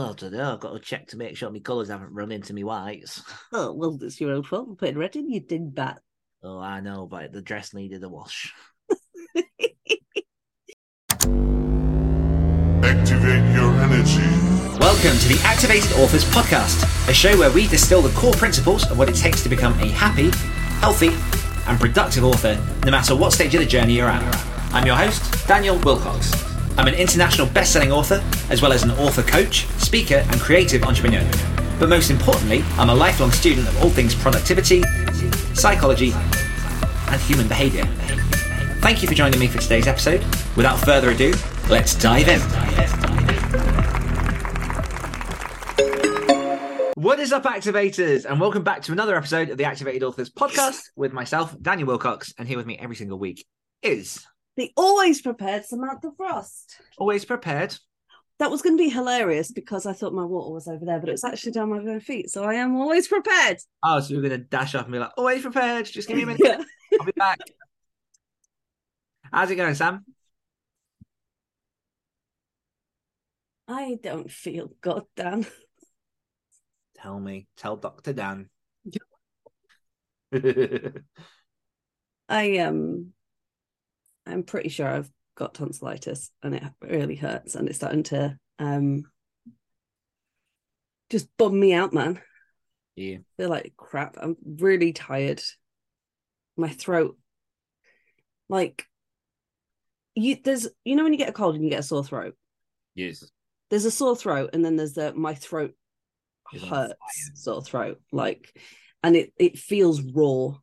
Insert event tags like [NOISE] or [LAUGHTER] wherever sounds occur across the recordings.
Oh, I don't know. I've got to check to make sure my colours haven't run into me whites. [LAUGHS] Oh, well, it's your own fault for putting red in. You did that. Oh, I know, but the dress needed a wash. [LAUGHS] Activate your energy. Welcome to the Activated Authors Podcast, a show where we distill the core principles of what it takes to become a happy, healthy, and productive author, no matter what stage of the journey you're at. I'm your host, Daniel Wilcox. I'm an international best-selling author, as well as an author coach, speaker, and creative entrepreneur. But most importantly, I'm a lifelong student of all things productivity, psychology, and human behavior. Thank you for joining me for today's episode. Without further ado, let's dive in. What is up, activators? And welcome back to another episode of the Activated Authors podcast with myself, Daniel Wilcox. And here with me every single week is The always prepared Samantha Frost. always prepared. That was going to be hilarious because I thought my water was over there, but it's actually down my bare feet. So I am always prepared. Oh, so you're going to dash up and be like, always prepared. Just give me a minute. [LAUGHS] Yeah. I'll be back. How's it going, Sam? I don't feel good, Dan. Tell me. Tell Dr. Dan. [LAUGHS] I um I'm pretty sure I've got tonsillitis and it really hurts and it's starting to um just bum me out, man. yeah. I feel like crap. I'm really tired. My throat like you there's you know when you get a cold and you get a sore throat. Yes. There's a sore throat and then there's the my throat hurts sore throat like and it it feels raw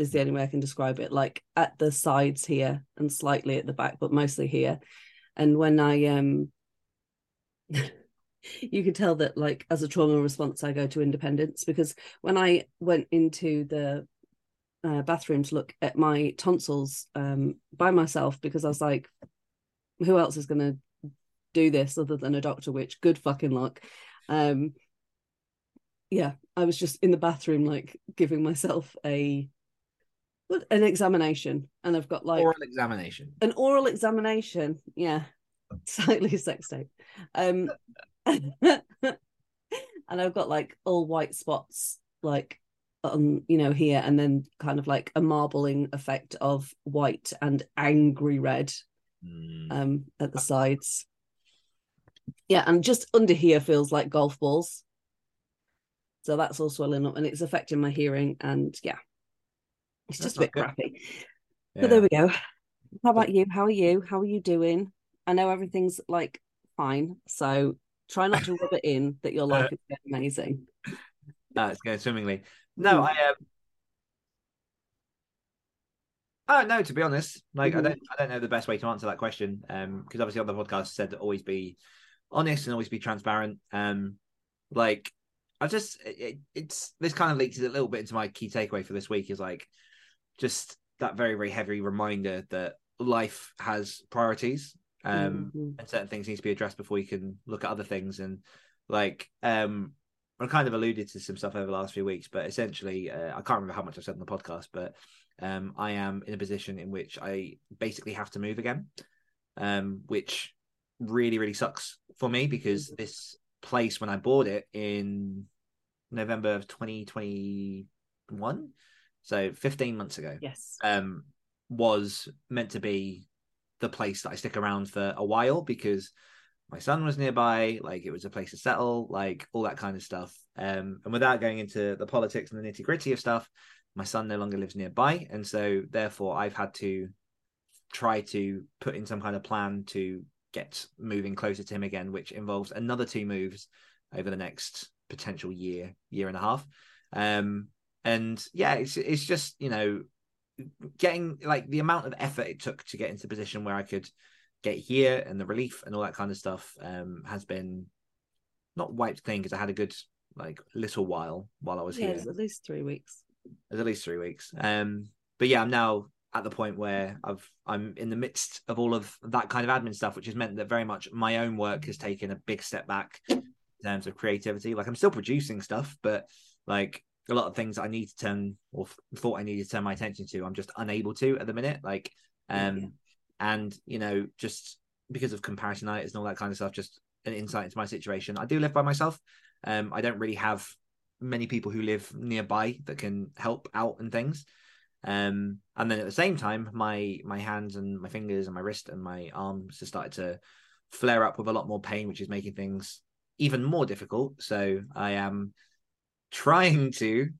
is the only way I can describe it like at the sides here and slightly at the back but mostly here. And when I um [LAUGHS] you can tell that like as a trauma response I go to independence because when I went into the uh, bathroom to look at my tonsils um by myself because I was like who else is going to do this other than a doctor? Which good fucking luck. Um yeah i was just in the bathroom like giving myself a an examination and i've got like Oral examination. an oral examination. Yeah [LAUGHS] slightly sex tape. Um [LAUGHS] and i've got like all white spots like on you know here and then kind of like a marbling effect of white and angry red Mm. um at the sides. Yeah and just under here feels like golf balls. So that's all swelling up and it's affecting my hearing and yeah it's just a bit good. crappy Yeah. but there we go how about you how are you how are you doing i know everything's like fine so try not to rub it in that your [LAUGHS] life is amazing No, it's going swimmingly. No, Mm. I um. Oh no, to be honest, like I Mhm. don't, I don't know the best way to answer that question. Um, because obviously on the podcast said to always be honest and always be transparent. Um, like I just, it, it's this kind of leaks a little bit into my key takeaway for this week is like just that very very heavy reminder that life has priorities. Um, Mhm. and certain things need to be addressed before you can look at other things and like um I kind of alluded to some stuff over the last few weeks, but essentially, uh, I can't remember how much I've said on the podcast, but um, I am in a position in which I basically have to move again, um, which really, really sucks for me because this place, when I bought it in November of 2021, so 15 months ago, yes um, was meant to be the place that I stick around for a while because my son was nearby, like it was a place to settle, like all that kind of stuff. Um, and without going into the politics and the nitty gritty of stuff, my son no longer lives nearby, and so therefore I've had to try to put in some kind of plan to get moving closer to him again, which involves another two moves over the next potential year, year and a half. Um, and yeah, it's it's just you know getting like the amount of effort it took to get into the position where I could get here and the relief and all that kind of stuff um has been not wiped clean because I had a good like little while while I was yeah here. at least three weeks It's at least three weeks. Um but yeah, I'm now at the point where I've I'm in the midst of all of that kind of admin stuff, which has meant that very much my own work has taken a big step back in terms of creativity. Like I'm still producing stuff, but like a lot of things I need to turn or thought I needed to turn my attention to, I'm just unable to at the minute. Like um Yeah. and you know, just because of comparisonitis and all that kind of stuff, just an insight into my situation, I do live by myself. Um, I don't really have many people who live nearby that can help out and things. Um, and then at the same time, my my hands and my fingers and my wrist and my arms have started to flare up with a lot more pain, which is making things even more difficult. So I am trying to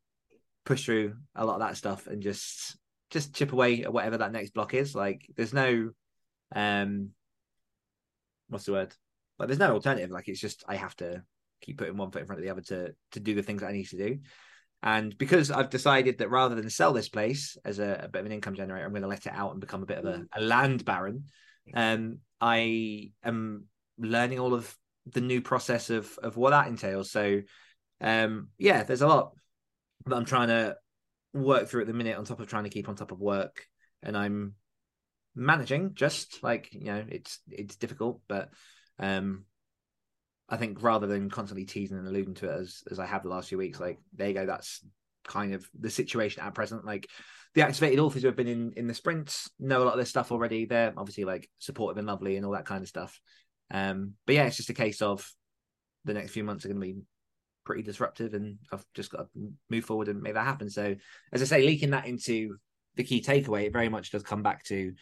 push through a lot of that stuff and just just chip away at whatever that next block is. Like there's no um what's the word? Like there's no alternative. Like it's just I have to keep putting one foot in front of the other to to do the things that I need to do. And because I've decided that rather than sell this place as a, a bit of an income generator, I'm going to let it out and become a bit of a, a land baron. Um, I am learning all of the new process of of what that entails. So, um, yeah, there's a lot that I'm trying to work through at the minute on top of trying to keep on top of work, and I'm managing. Just like you know, it's it's difficult, but um, I think rather than constantly teasing and alluding to it as as I have the last few weeks, like there you go, that's kind of the situation at present. Like the activated authors who have been in in the sprints know a lot of this stuff already. They're obviously like supportive and lovely and all that kind of stuff. Um, but yeah, it's just a case of the next few months are going to be pretty disruptive, and I've just got to move forward and make that happen. So, as I say, leaking that into the key takeaway, it very much does come back to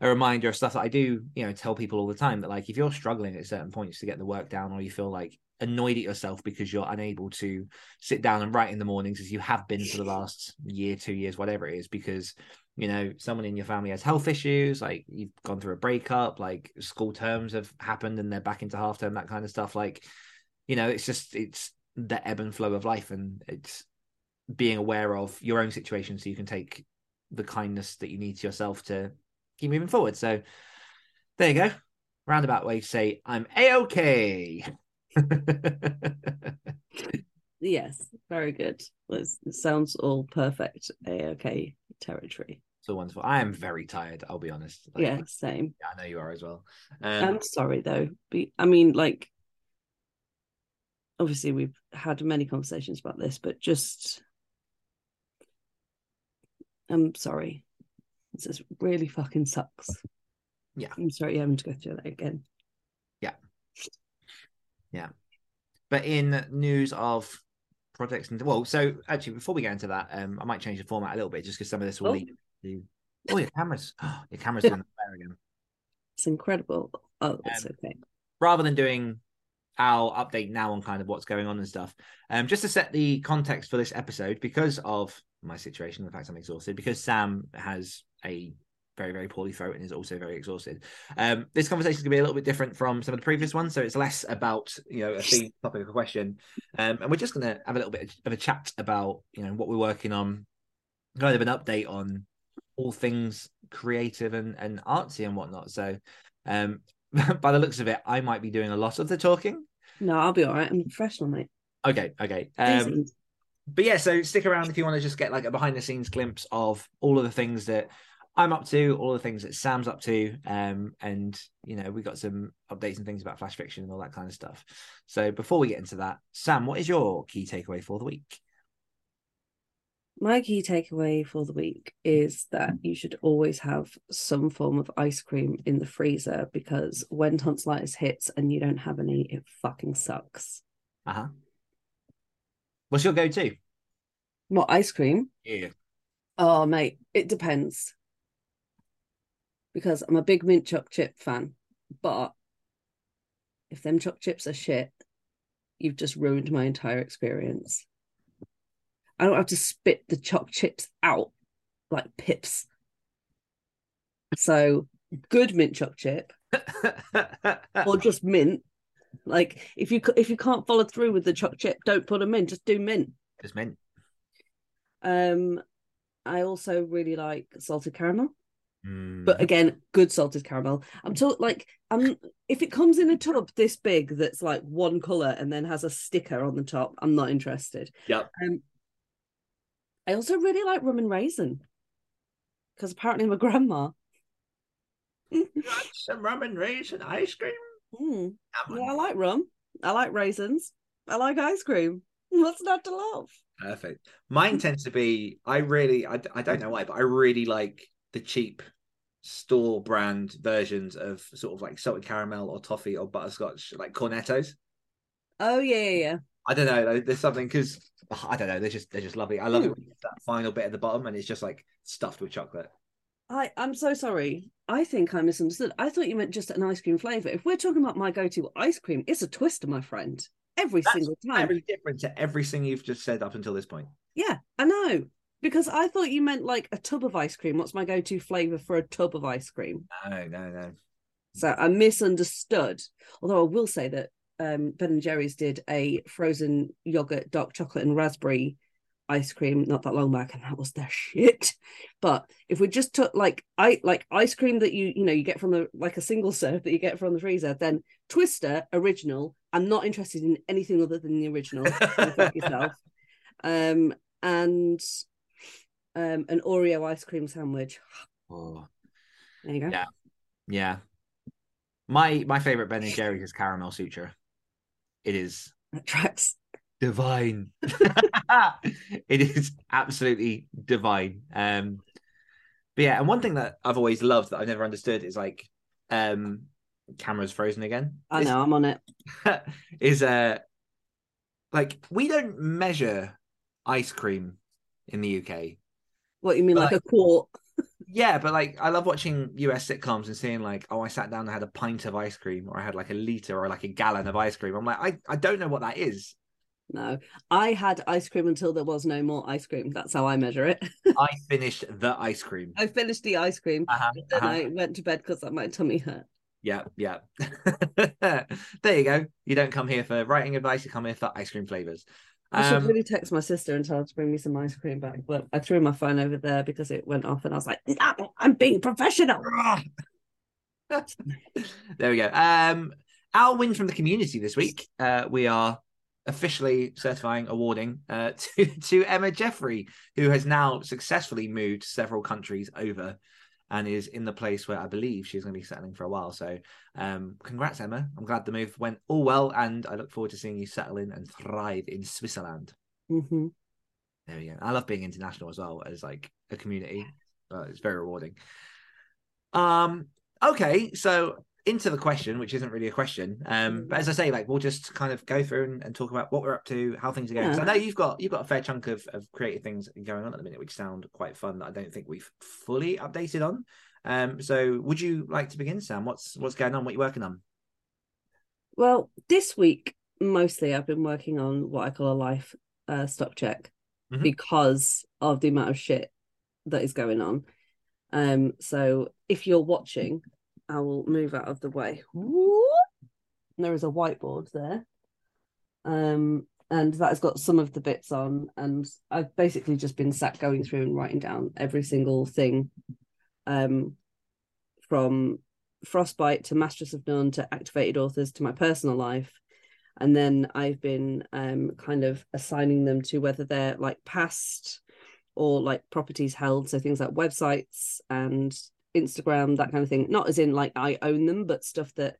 a reminder of stuff that I do, you know, tell people all the time that like if you're struggling at certain points to get the work down or you feel like annoyed at yourself because you're unable to sit down and write in the mornings as you have been for the last year, two years, whatever it is, because you know, someone in your family has health issues, like you've gone through a breakup, like school terms have happened and they're back into half term, that kind of stuff. Like, you know, it's just it's the ebb and flow of life and it's being aware of your own situation so you can take the kindness that you need to yourself to keep moving forward. So there you go. Roundabout way to say I'm a okay. [LAUGHS] Yes, very good. It sounds all perfect. A okay territory. So wonderful. I am very tired. I'll be honest. Like, Yeah, same. I know you are as well. Um, I'm sorry though. Be, I mean, like, obviously we've had many conversations about this, but just, I'm sorry. This just really fucking sucks. Yeah. I'm sorry you're having to go through that again. Yeah. Yeah. But in news of projects and well, so actually before we get into that, um, I might change the format a little bit just because some of this will Oh. lead to oh your cameras, [GASPS] your cameras doing the flare again. It's incredible. Oh, it's Um, okay. rather than doing our update now on kind of what's going on and stuff, um, just to set the context for this episode, because of my situation, the fact I'm exhausted, because Sam has a very, very poorly throat and is also very exhausted. Um, this conversation is going to be a little bit different from some of the previous ones, so it's less about you know a theme, [LAUGHS] topic, or question, um, and we're just going to have a little bit of a chat about you know what we're working on, kind of an update on all things creative and and artsy and whatnot. So, um, [LAUGHS] by the looks of it, I might be doing a lot of the talking. No, I'll be all right. I'm a professional, mate. Okay, okay. Um, but yeah, so stick around if you want to just get like a behind the scenes glimpse of all of the things that I'm up to, all the things that Sam's up to, um, and you know we got some updates and things about flash fiction and all that kind of stuff. So before we get into that, Sam, what is your key takeaway for the week? My key takeaway for the week is that you should always have some form of ice cream in the freezer because when tonsillitis hits and you don't have any, it fucking sucks. Uh huh. What's your go-to? What ice cream? Yeah. Oh, mate, it depends. Because I'm a big mint choc chip fan, but if them choc chips are shit, you've just ruined my entire experience. I don't have to spit the choc chips out like pips. So good mint choc chip [LAUGHS] or just mint. Like if you if you can't follow through with the choc chip, don't put them in. Just do mint. Just mint. Um, I also really like salted caramel, Mm. but again, good salted caramel. I'm talking like I'm if it comes in a tub this big that's like one color and then has a sticker on the top, I'm not interested. Yep. Um, I also really like rum and raisin because apparently a grandma. some rum and raisin ice cream. Mm, yeah, I like rum. I like raisins. I like ice cream. [LAUGHS] What's not to love? Perfect. Mine [LAUGHS] tends to be. I really. I, I don't know why, but I really like the cheap store brand versions of sort of like salted caramel or toffee or butterscotch, like cornettos. Oh yeah, yeah, yeah. I don't know. There's something because I don't know. They're just they're just lovely. I love it when you get that final bit at the bottom and it's just like stuffed with chocolate. I I'm so sorry. I think I misunderstood. I thought you meant just an ice cream flavor. If we're talking about my go-to ice cream, it's a twister, my friend. Every That's single time. Very different to everything you've just said up until this point. Yeah, I know. Because I thought you meant like a tub of ice cream. What's my go-to flavor for a tub of ice cream? No, no, no. So I misunderstood. Although I will say that um, Ben and Jerry's did a frozen yogurt, dark chocolate, and raspberry ice cream not that long back, and that was their [LAUGHS] shit. But if we just took like I like ice cream that you you know you get from the like a single serve that you get from the freezer, then Twister original. I'm not interested in anything other than the original. [LAUGHS] Yourself. Um, and um, an Oreo ice cream sandwich. Oh, There you go. Yeah. yeah. My my favorite Ben and Jerry's is Caramel Chew Chew. It is tracks. divine. [LAUGHS] [LAUGHS] it is absolutely divine. Um, but yeah, and one thing that I've always loved that I've never understood is like um cameras frozen again. I know. I'm on it. [LAUGHS] is uh like we don't measure ice cream in the UK. What do you mean, But like a quart? Yeah, but like I love watching US sitcoms and seeing like, oh, I sat down and had a pint of ice cream, or I had like a liter or like a gallon of ice cream. I'm like, I, I don't know what that is. No, I had ice cream until there was no more ice cream. That's how I measure it. I finished the ice cream. I finished the ice cream, Uh-huh, and then uh-huh. I went to bed because my tummy hurt. Yeah, yeah. [LAUGHS] there you go. You don't come here for writing advice. You come here for ice cream flavors. I should Um, really text my sister and tell her to bring me some ice cream back. But I threw my phone over there because it went off, and I was like, "No, "I'm being professional." [LAUGHS] there we go. Um, our win from the community this week. Uh, we are officially certifying, awarding uh, [LAUGHS] to to Emma Jeffrey, who has now successfully moved several countries over, and is in the place where I believe she's going to be settling for a while. So, um, congrats, Emma. I'm glad the move went all well, and I look forward to seeing you settle in and thrive in Switzerland. hmm There we go. I love being international as well as like a community. It's very rewarding. Um. Okay, so into the question, which isn't really a question. Um. But as I say, like we'll just kind of go through and, and talk about what we're up to, how things are going. 'Cause I know you've got you've got a fair chunk of of creative things going on at the minute, which sound quite fun. That I don't think we've fully updated on. Um. So would you like to begin, Sam? What's what's going on? What you working on? Well, this week mostly I've been working on what I call a life uh, stock check Mhm. because of the amount of shit that is going on. Um, so if you're watching, I will move out of the way. There is a whiteboard there. Um, and that has got some of the bits on, and I've basically just been sat going through and writing down every single thing. Um, from Frostbite to Masters of None to Activated Authors to my personal life. And then I've been um, kind of assigning them to whether they're like past or like properties held. So things like websites and Instagram, that kind of thing. Not as in like I own them, but stuff that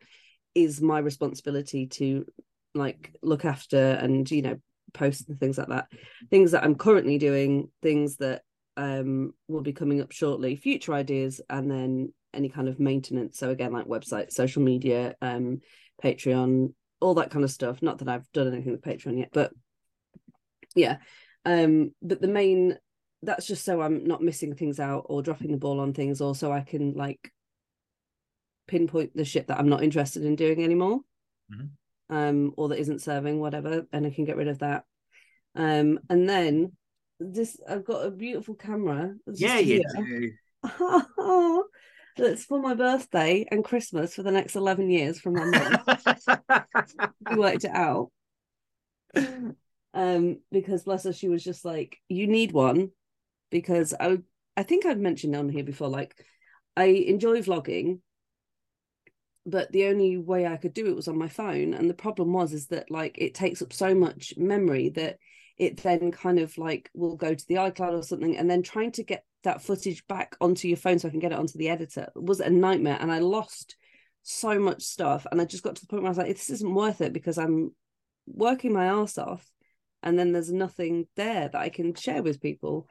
is my responsibility to like look after and, you know, post and things like that. Things that I'm currently doing, things that um will be coming up shortly, future ideas, and then any kind of maintenance. So again, like website, social media, um, Patreon, all that kind of stuff. Not that I've done anything with Patreon yet, but yeah. Um, but the main that's just so I'm not missing things out or dropping the ball on things, or so I can like pinpoint the shit that I'm not interested in doing anymore. Mhm. Um, or that isn't serving, whatever, and I can get rid of that. Um, and then this I've got a beautiful camera. Yeah, you do. [LAUGHS] That's for my birthday and Christmas for the next 11 years from my mum. we [LAUGHS] worked it out. Um, because bless her, she was just like, you need one because I I think I've mentioned on here before, like I enjoy vlogging, but the only way I could do it was on my phone. And the problem was is that like it takes up so much memory that it then kind of like will go to the iCloud or something, and then trying to get that footage back onto your phone so I can get it onto the editor was a nightmare. And I lost so much stuff. And I just got to the point where I was like, this isn't worth it because I'm working my ass off and then there's nothing there that I can share with people.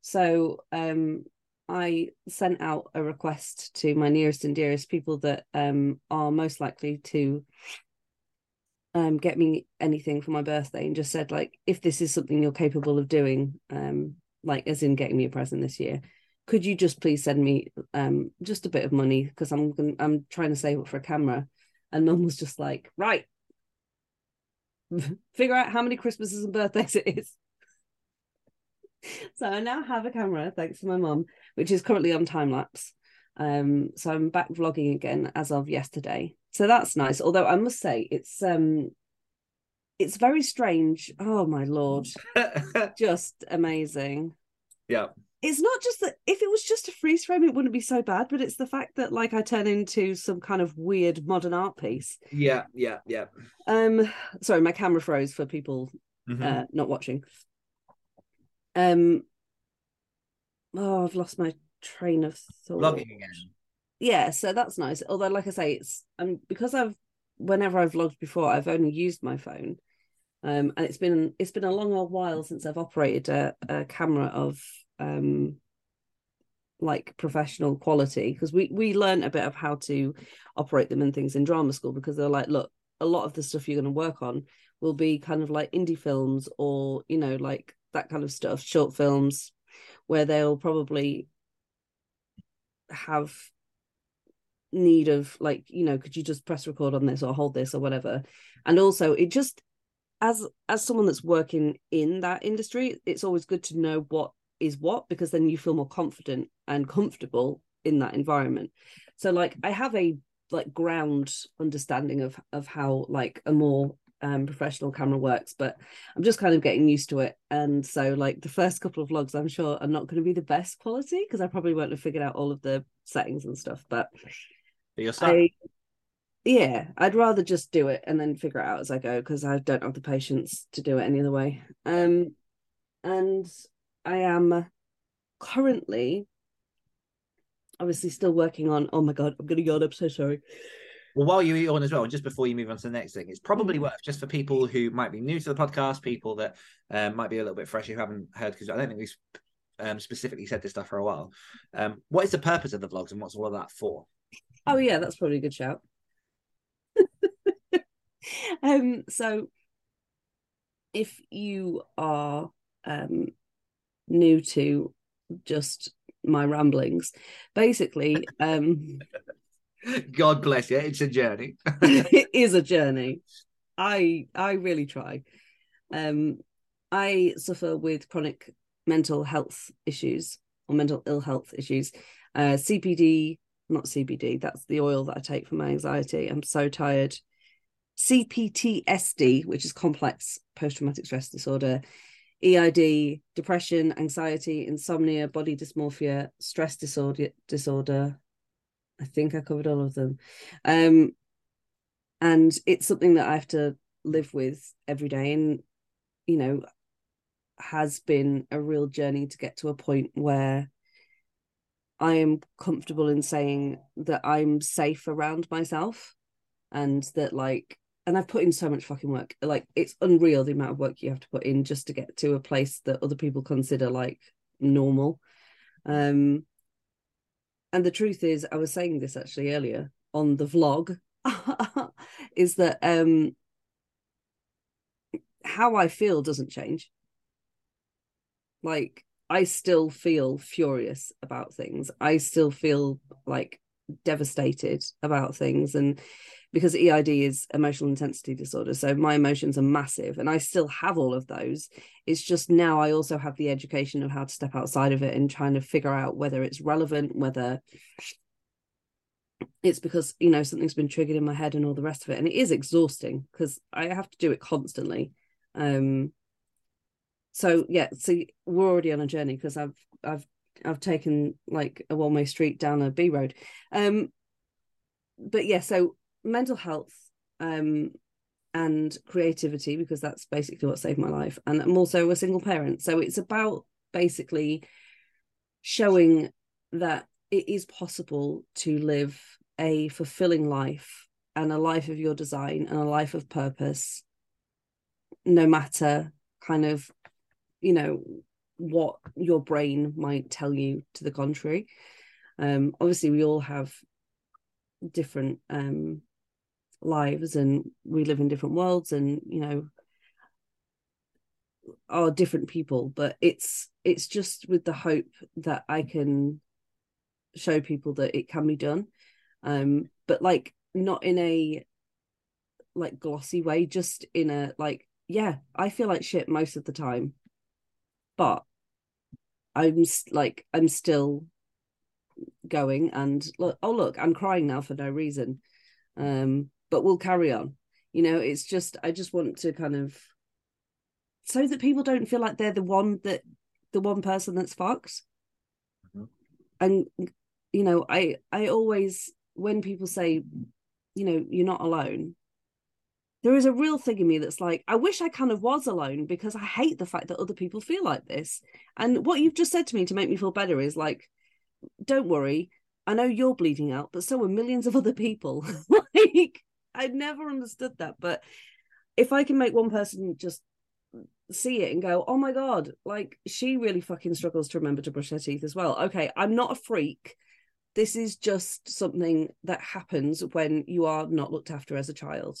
So um I sent out a request to my nearest and dearest people that um are most likely to um get me anything for my birthday and just said like if this is something you're capable of doing um like as in getting me a present this year could you just please send me um just a bit of money? Because I'm gonna, I'm trying to save up for a camera. And mum was just like right. [LAUGHS] Figure out how many Christmases and birthdays it is so I now have a camera thanks to my mum which is currently on time lapse um so I'm back vlogging again as of yesterday so that's nice although I must say it's um it's very strange oh my lord [LAUGHS] just amazing yeah. it's not just that if it was just a freeze frame it wouldn't be so bad but it's the fact that like i turn into some kind of weird modern art piece Yeah. Yeah. Yeah. um sorry my camera froze for people Mhm. uh not watching um oh i've lost my train of thought. Vlogging again. yeah so that's nice. Although like i say it's um because i've whenever i've vlogged before i've only used my phone. Um and it's been it's been a long old while since i've operated a, a camera of um like professional quality. Because we we learned a bit of how to operate them and things in drama school because they're like look a lot of the stuff you're going to work on will be kind of like indie films or you know like that kind of stuff short films where they'll probably have need of like you know could you just press record on this or hold this or whatever. And also it just as as someone that's working in that industry it's always good to know what is what because then you feel more confident and comfortable in that environment. So like i have a like ground understanding of of how like a more um professional camera works but i'm just kind of getting used to it and so like the first couple of vlogs i'm sure are not going to be the best quality because i probably won't have figured out all of the settings and stuff but But you're. I, yeah, I'd rather just do it and then figure it out as I go because I don't have the patience to do it any other way. Um, and I am currently, obviously, still working on. Oh my god, I'm gonna yawn. I'm so sorry. Well, while you eat on as well, just before you move on to the next thing, it's probably worth just for people who might be new to the podcast, people that um, might be a little bit fresh who haven't heard, because I don't think we've um, specifically said this stuff for a while. Um, what is the purpose of the vlogs and what's all of that for? Oh yeah, that's probably a good shout. [LAUGHS] um, so if you are um new to just my ramblings, basically, um God bless you. It's a journey. [LAUGHS] it is a journey. I I really try. Um, I suffer with chronic mental health issues or mental ill health issues. Uh, CPD, not CBD. That's the oil that I take for my anxiety. I'm so tired. CPTSD, which is complex post traumatic stress disorder. EID, depression, anxiety, insomnia, body dysmorphia, stress disorder, disorder. I think I covered all of them. Um, and it's something that I have to live with every day, and you know, has been a real journey to get to a point where I am comfortable in saying that I'm safe around myself, and that like, and I've put in so much fucking work. Like, it's unreal the amount of work you have to put in just to get to a place that other people consider like normal. Um, and the truth is, I was saying this actually earlier on the vlog, [LAUGHS] is that um how I feel doesn't change. Like I still feel furious about things. I still feel like devastated about things and because EID is emotional intensity disorder so my emotions are massive and I still have all of those. It's just now I also have the education of how to step outside of it and trying to figure out whether it's relevant whether it's because you know something's been triggered in my head and all the rest of it. And it is exhausting because I have to do it constantly. Um so yeah so we're already on a journey because I've I've I've taken like a one way street down a B road. Um but yeah so mental health um and creativity because that's basically what saved my life. And I'm also a single parent so it's about basically showing that it is possible to live a fulfilling life and a life of your design and a life of purpose no matter kind of you know what your brain might tell you to the contrary. Um, obviously, we all have different um, lives and we live in different worlds and you know are different people but it's it's just with the hope that i can show people that it can be done um but like not in a like glossy way just in a like yeah i feel like shit most of the time but i'm like i'm still going and look oh look i'm crying now for no reason. Um but we'll carry on. You know it's just i just want to kind of so that people don't feel like they're the one that the one person that's fucked. Mm-hmm. and you know i i always when people say you know you're not alone there is a real thing in me that's like i wish i kind of was alone because i hate the fact that other people feel like this. And what you've just said to me to make me feel better is like don't worry. I know you're bleeding out but so are millions of other people. [LAUGHS] Like i never understood that but if i can make one person just see it and go oh my god like she really fucking struggles to remember to brush her teeth as well. Okay i'm not a freak. This is just something that happens when you are not looked after as a child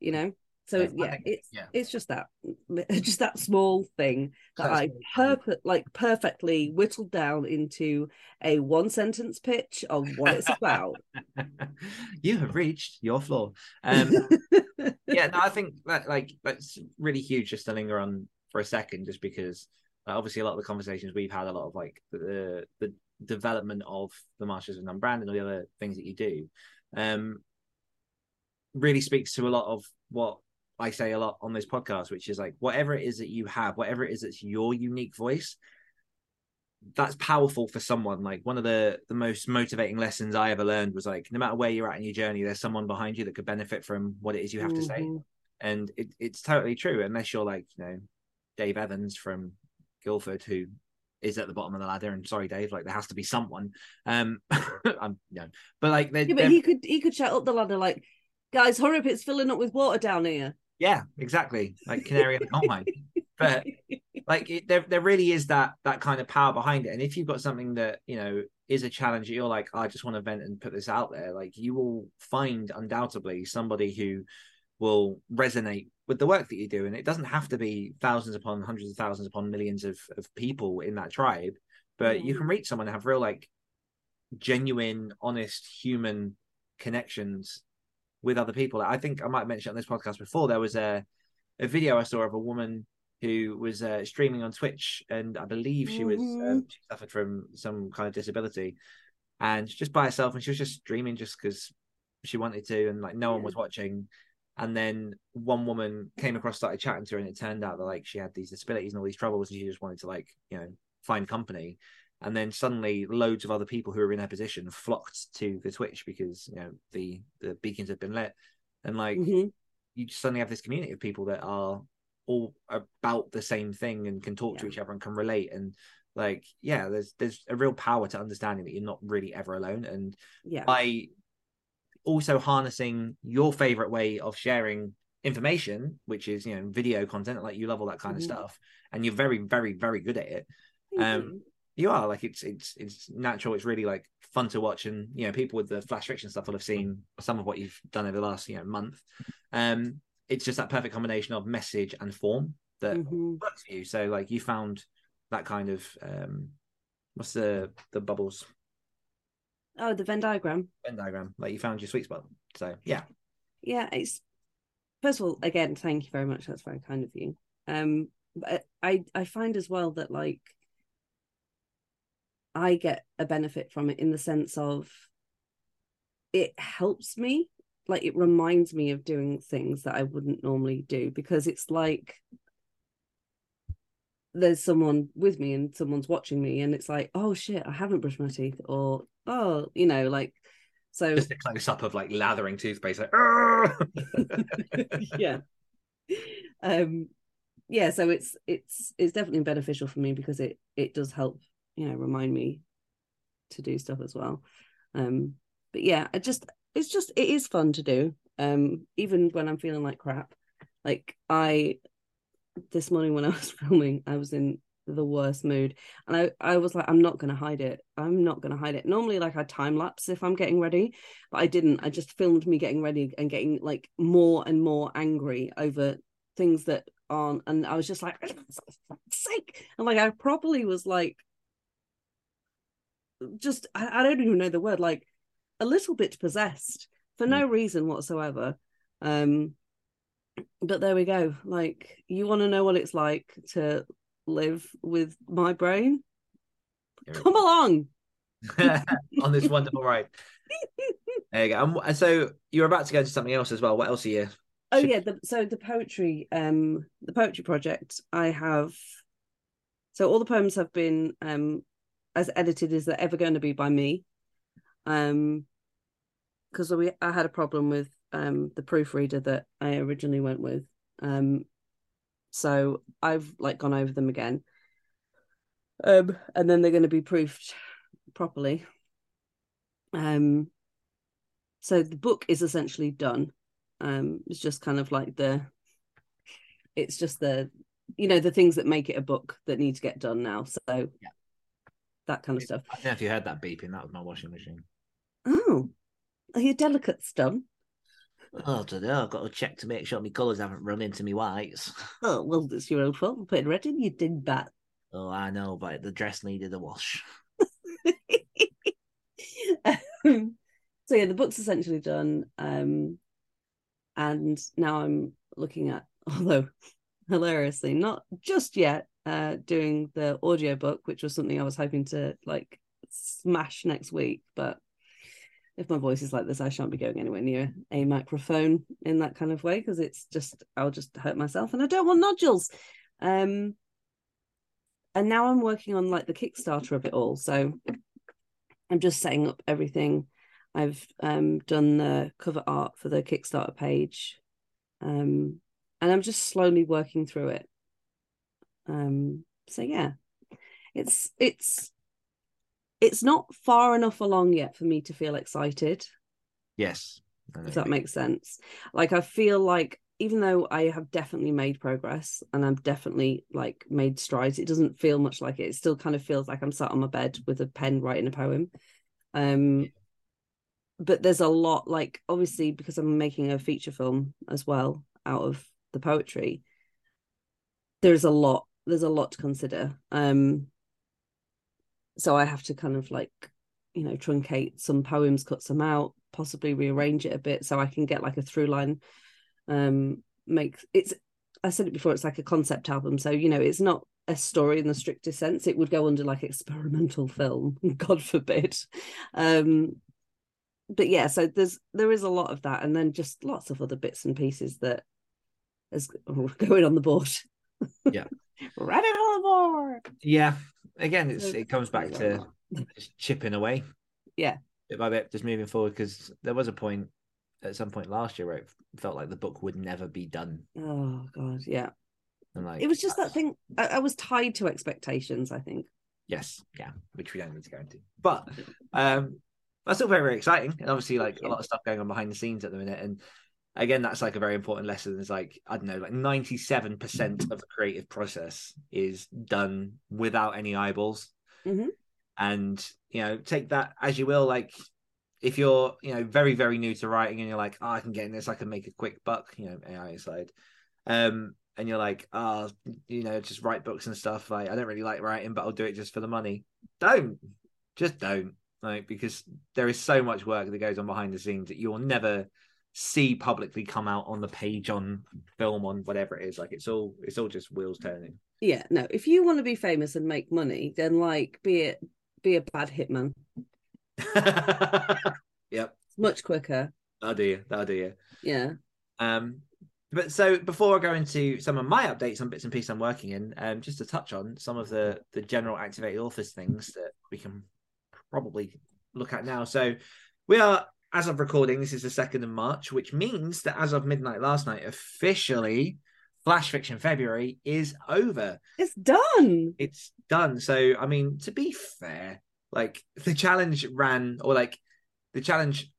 you know so yeah, yeah it's yeah. it's just that [LAUGHS] just that small thing that That's I perp- like perfectly whittled down into a one sentence pitch of what it's about. [LAUGHS] you have reached your floor. Um, [LAUGHS] yeah, no, I think that like that's really huge just to linger on for a second, just because uh, obviously a lot of the conversations we've had, a lot of like the the development of the Masters of None brand and all the other things that you do, um, really speaks to a lot of what I say a lot on this podcast, which is like whatever it is that you have, whatever it is that's your unique voice, that's powerful for someone. Like one of the the most motivating lessons I ever learned was like no matter where you're at in your journey, there's someone behind you that could benefit from what it is you have mm-hmm. to say. Mm-hmm. And it, it's totally true, unless you're like, you know, Dave Evans from Guildford, who is at the bottom of the ladder. And sorry, Dave, like there has to be someone. Um, [LAUGHS] I'm no, but like, yeah, but he could he could shout up the ladder like, guys, hurry up, it's filling up with water down here. Yeah, exactly. Like canary in the coal mine. But like it, there, there really is that that kind of power behind it. And if you've got something that you know is a challenge, you're like, oh, I just want to vent and put this out there. Like you will find undoubtedly somebody who will resonate with the work that you do. And it doesn't have to be thousands upon hundreds of thousands upon millions of, of people in that tribe, but mm. you can reach someone and have real like genuine, honest human connections with other people. I think I might mention on this podcast before there was a a video I saw of a woman who was uh, streaming on Twitch, and I believe she was mm-hmm. um, she suffered from some kind of disability, and just by herself, and she was just streaming just because she wanted to, and like no yeah. one was watching. And then one woman came across, started chatting to her, and it turned out that like she had these disabilities and all these troubles, and she just wanted to like you know find company and then suddenly loads of other people who are in her position flocked to the Twitch because you know the the beacons have been lit, and like mm-hmm. you suddenly have this community of people that are all about the same thing and can talk yeah. to each other and can relate and like yeah there's there's a real power to understanding that you're not really ever alone and yeah by also harnessing your favorite way of sharing information which is you know video content like you love all that kind mm-hmm. of stuff and you're very very very good at it um you are like it's it's it's natural. It's really like fun to watch, and you know people with the flash fiction stuff will have seen some of what you've done over the last you know month. Um, it's just that perfect combination of message and form that mm-hmm. works for you. So like you found that kind of um, what's the the bubbles? Oh, the Venn diagram. Venn diagram. Like you found your sweet spot. So yeah. Yeah, it's first of all, again, thank you very much. That's very kind of you. Um, but I I find as well that like I get a benefit from it in the sense of it helps me like it reminds me of doing things that I wouldn't normally do because it's like there's someone with me and someone's watching me and it's like oh shit I haven't brushed my teeth or oh you know like so just a close up of like lathering toothpaste like [LAUGHS] yeah. Um yeah so it's it's it's definitely beneficial for me because it it does help you know remind me to do stuff as well um but yeah I just it's just it is fun to do um even when i'm feeling like crap like i this morning when i was [LAUGHS] filming i was in the worst mood. And I, I was like, I'm not gonna hide it. I'm not gonna hide it. Normally, like I time lapse if I'm getting ready, but I didn't. I just filmed me getting ready and getting like more and more angry over things that aren't. And I was just like, [LAUGHS] sake. And like I properly was like just I, I don't even know the word, like a little bit possessed for no reason whatsoever. Um but there we go. Like, you want to know what it's like to live with my brain? Come along. [LAUGHS] on this wonderful ride. [LAUGHS] There you go. And, so you're about to go into something else as well. What else are you? Oh yeah, the, so the poetry, um, the poetry project. I have. So all the poems have been um as edited as they're ever going to be by me, um, because we I had a problem with um the proofreader that I originally went with, um, so I've like gone over them again, um, and then they're going to be proofed properly. Um, so the book is essentially done. Um it's just kind of like the it's just the you know the things that make it a book that need to get done now. So Yeah. That kind of stuff I don't know if you heard that beeping. That was my washing machine. oh are your delicates done Oh, I don't know. I've got to check to make sure my colours haven't run into me whites. [LAUGHS] oh well it's your own fault putting red in you did that [LAUGHS] Oh, I know, but the dress needed a wash. um, so yeah the book's essentially done um and now i'm looking at [LAUGHS] although hilariously not just yet uh doing the audiobook which was something i was hoping to like smash next week but if my voice is like this i shan't be going anywhere near a microphone in that kind of way because it's just i'll just hurt myself and i don't want nodules. Um and now i'm working on like the kickstarter of it all so i'm just setting up everything. I've um done the cover art for the kickstarter page um and i'm just slowly working through it um so yeah it's it's it's not far enough along yet for me to feel excited Yes. If that makes sense. Like I feel like even though I have definitely made progress and I've definitely like made strides, it doesn't feel much like it. It still kind of feels like I'm sat on my bed with a pen writing a poem. Um but there's a lot like obviously because I'm making a feature film as well out of the poetry. There's a lot there's a lot to consider. Um so I have to kind of like you know truncate some poems cut some out possibly rearrange it a bit so i can get like a through line um make it's i said it before it's like a concept album. So you know it's not a story in the strictest sense. It would go under like experimental film [LAUGHS] god forbid. Um but yeah so there's there is a lot of that and then just lots of other bits and pieces that is [LAUGHS] going on the board Yeah. [LAUGHS] write it on the board Yeah. Again, it's it comes back to just chipping away. Yeah. Bit by bit, just moving forward. Because there was a point at some point last year where it felt like the book would never be done. oh god yeah And like it was just that thing I, I was tied to expectations i think Yes. yeah, which we don't need to go into. But um, that's all very, very exciting, and obviously, like a lot of stuff going on behind the scenes at the minute. And again, that's like a very important lesson. Is like I don't know, like ninety-seven percent of the creative process is done without any eyeballs, Mhm. and you know, take that as you will. Like if you're you know very, very new to writing, and you're like, oh, I can get in this, I can make a quick buck, you know, AI aside. Um, and you're like, oh, you know, just write books and stuff. Like, I don't really like writing, but I'll do it just for the money. Don't, just don't, like, because there is so much work that goes on behind the scenes that you'll never see publicly come out on the page, on film, on whatever it is. Like, it's all, it's all just wheels turning. yeah no if you want to be famous and make money then like be it be a bad hitman [LAUGHS] yep, much quicker that'll do you. That'll do you. yeah Um, but so before I go into some of my updates on bits and pieces I'm working in, um, just to touch on some of the the general activated authors things that we can probably look at now. So we are, as of recording, this is the second of March, which means that as of midnight last night, officially, Flash Fiction February is over. it's done It's done. So I mean, to be fair, like the challenge ran, or like the challenge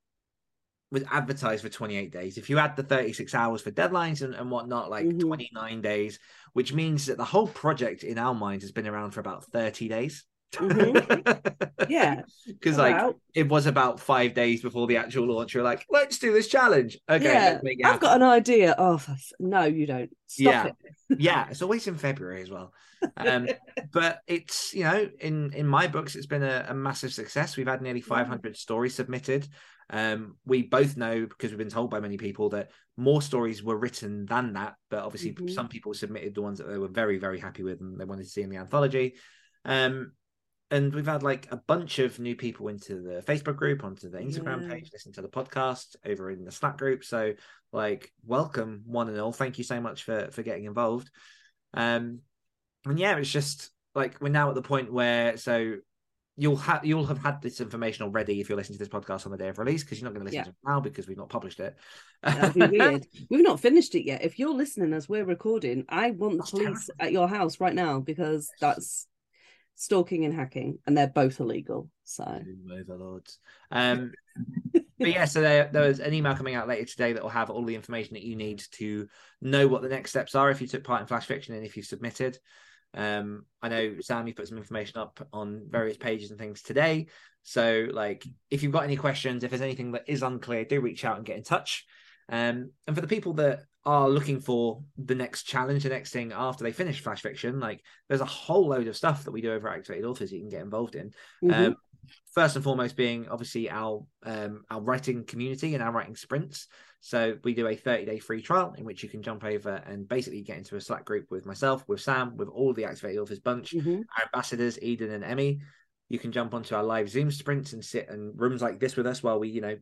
was advertised for 28 days. If you add the 36 hours for deadlines and, and whatnot, like Mhm. 29 days, which means that the whole project in our minds has been around for about 30 days. [LAUGHS] Yeah. Because like it was about five days before the actual launch. You're like, let's do this challenge. Okay, yeah, let's make it I've got an idea. Oh, no, you don't. Stop Yeah. it. [LAUGHS] yeah, it's always in February as well. Um, [LAUGHS] but it's you know in in my books it's been a, a massive success. We've had nearly 500 stories submitted. Um, we both know because we've been told by many people that more stories were written than that, but obviously Mhm. some people submitted the ones that they were very very happy with and they wanted to see in the anthology. Um, and we've had like a bunch of new people into the Facebook group, onto the Instagram Yeah. page, listen to the podcast over in the Slack group. So like welcome one and all. Thank you so much for for getting involved. Um and yeah, it's just like we're now at the point where so you'll have you'll have had this information already if you're listening to this podcast on the day of release because you're not going to listen Yeah. to it now because we've not published it. That'd be weird. [LAUGHS] We've not finished it yet. If you're listening as we're recording, I want the That's police at your house right now because that's stalking and hacking, and they're both illegal. So overlords. Um, but yeah, so there, there was an email coming out later today that will have all the information that you need to know what the next steps are if you took part in Flash Fiction and if you've submitted. Um, I know Sam, you put some information up on various pages and things today. So, like, if you've got any questions, if there's anything that is unclear, do reach out and get in touch. Um, and for the people that are looking for the next challenge, the next thing after they finish Flash Fiction, like, there's a whole load of stuff that we do over Activated Authors you can get involved in. mhm. Um, first and foremost being obviously our um, our writing community and our writing sprints. So we do a 30 day free trial in which you can jump over and basically get into a Slack group with myself, with Sam, with all the Activated Authors bunch, Mhm. our ambassadors, Eden and Emmy. You can jump onto our live Zoom sprints and sit in rooms like this with us while we, you know,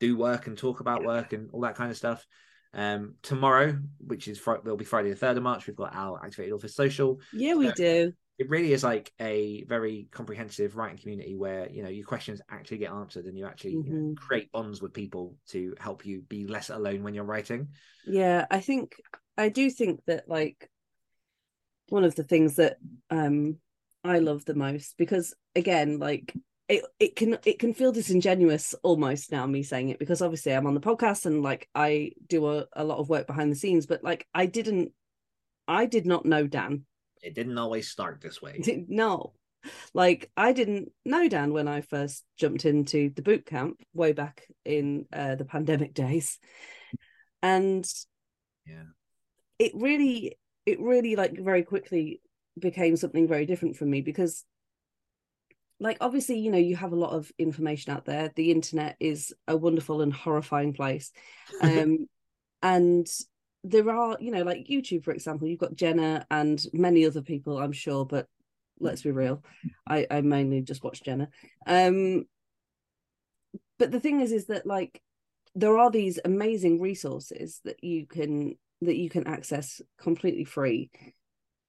do work and talk about work and all that kind of stuff. Um, tomorrow, which is Friday, will be Friday the third of March. We've got our Activated Authors social yeah, we so- do. it really is like a very comprehensive writing community where you know your questions actually get answered and you actually you know, Mhm. create bonds with people to help you be less alone when you're writing Yeah, I think I do think that like one of the things that um I love the most because again like it it can it can feel disingenuous almost now me saying it because obviously I'm on the podcast and like I do a, a lot of work behind the scenes but like I didn't I did not know Dan. It didn't always start this way. [LAUGHS] No. Like i didn't know dan when i first jumped into the boot camp way back in uh, the pandemic [LAUGHS] days. And yeah. it really it really like very quickly became something very different for me because like obviously you know you have a lot of information out there. The internet is a wonderful and horrifying place. [LAUGHS] Um and there are you know like youtube for example you've got jenna and many other people i'm sure but let's be real i i mainly just watch jenna. Um but the thing is is that like there are these amazing resources that you can that you can access completely free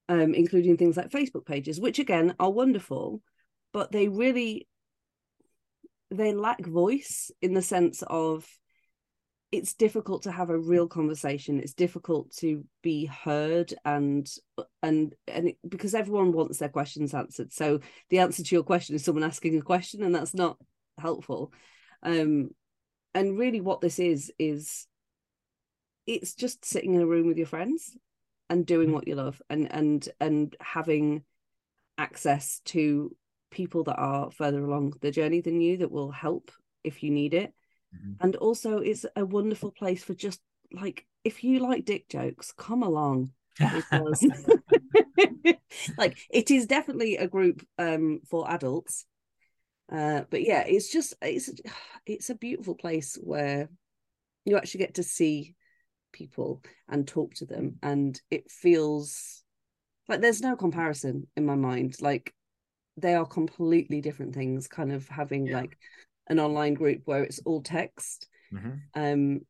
um including things like facebook pages which again are wonderful but they really they lack voice in the sense of it's difficult to have a real conversation. It's difficult to be heard and and and it, because everyone wants their questions answered. So the answer to your question is someone asking a question and that's not helpful. Um and really what this is is it's just sitting in a room with your friends and doing what you love and and and having access to people that are further along the journey than you that will help if you need it. Mhm. and also it's a wonderful place for just like if you like dick jokes come along because [LAUGHS] [LAUGHS] like it is definitely a group um for adults. Uh but yeah it's just it's it's a beautiful place where you actually get to see people and talk to them and it feels like there's no comparison in my mind. Like they are completely different things kind of having Yeah. like an online group where it's all text Mhm. um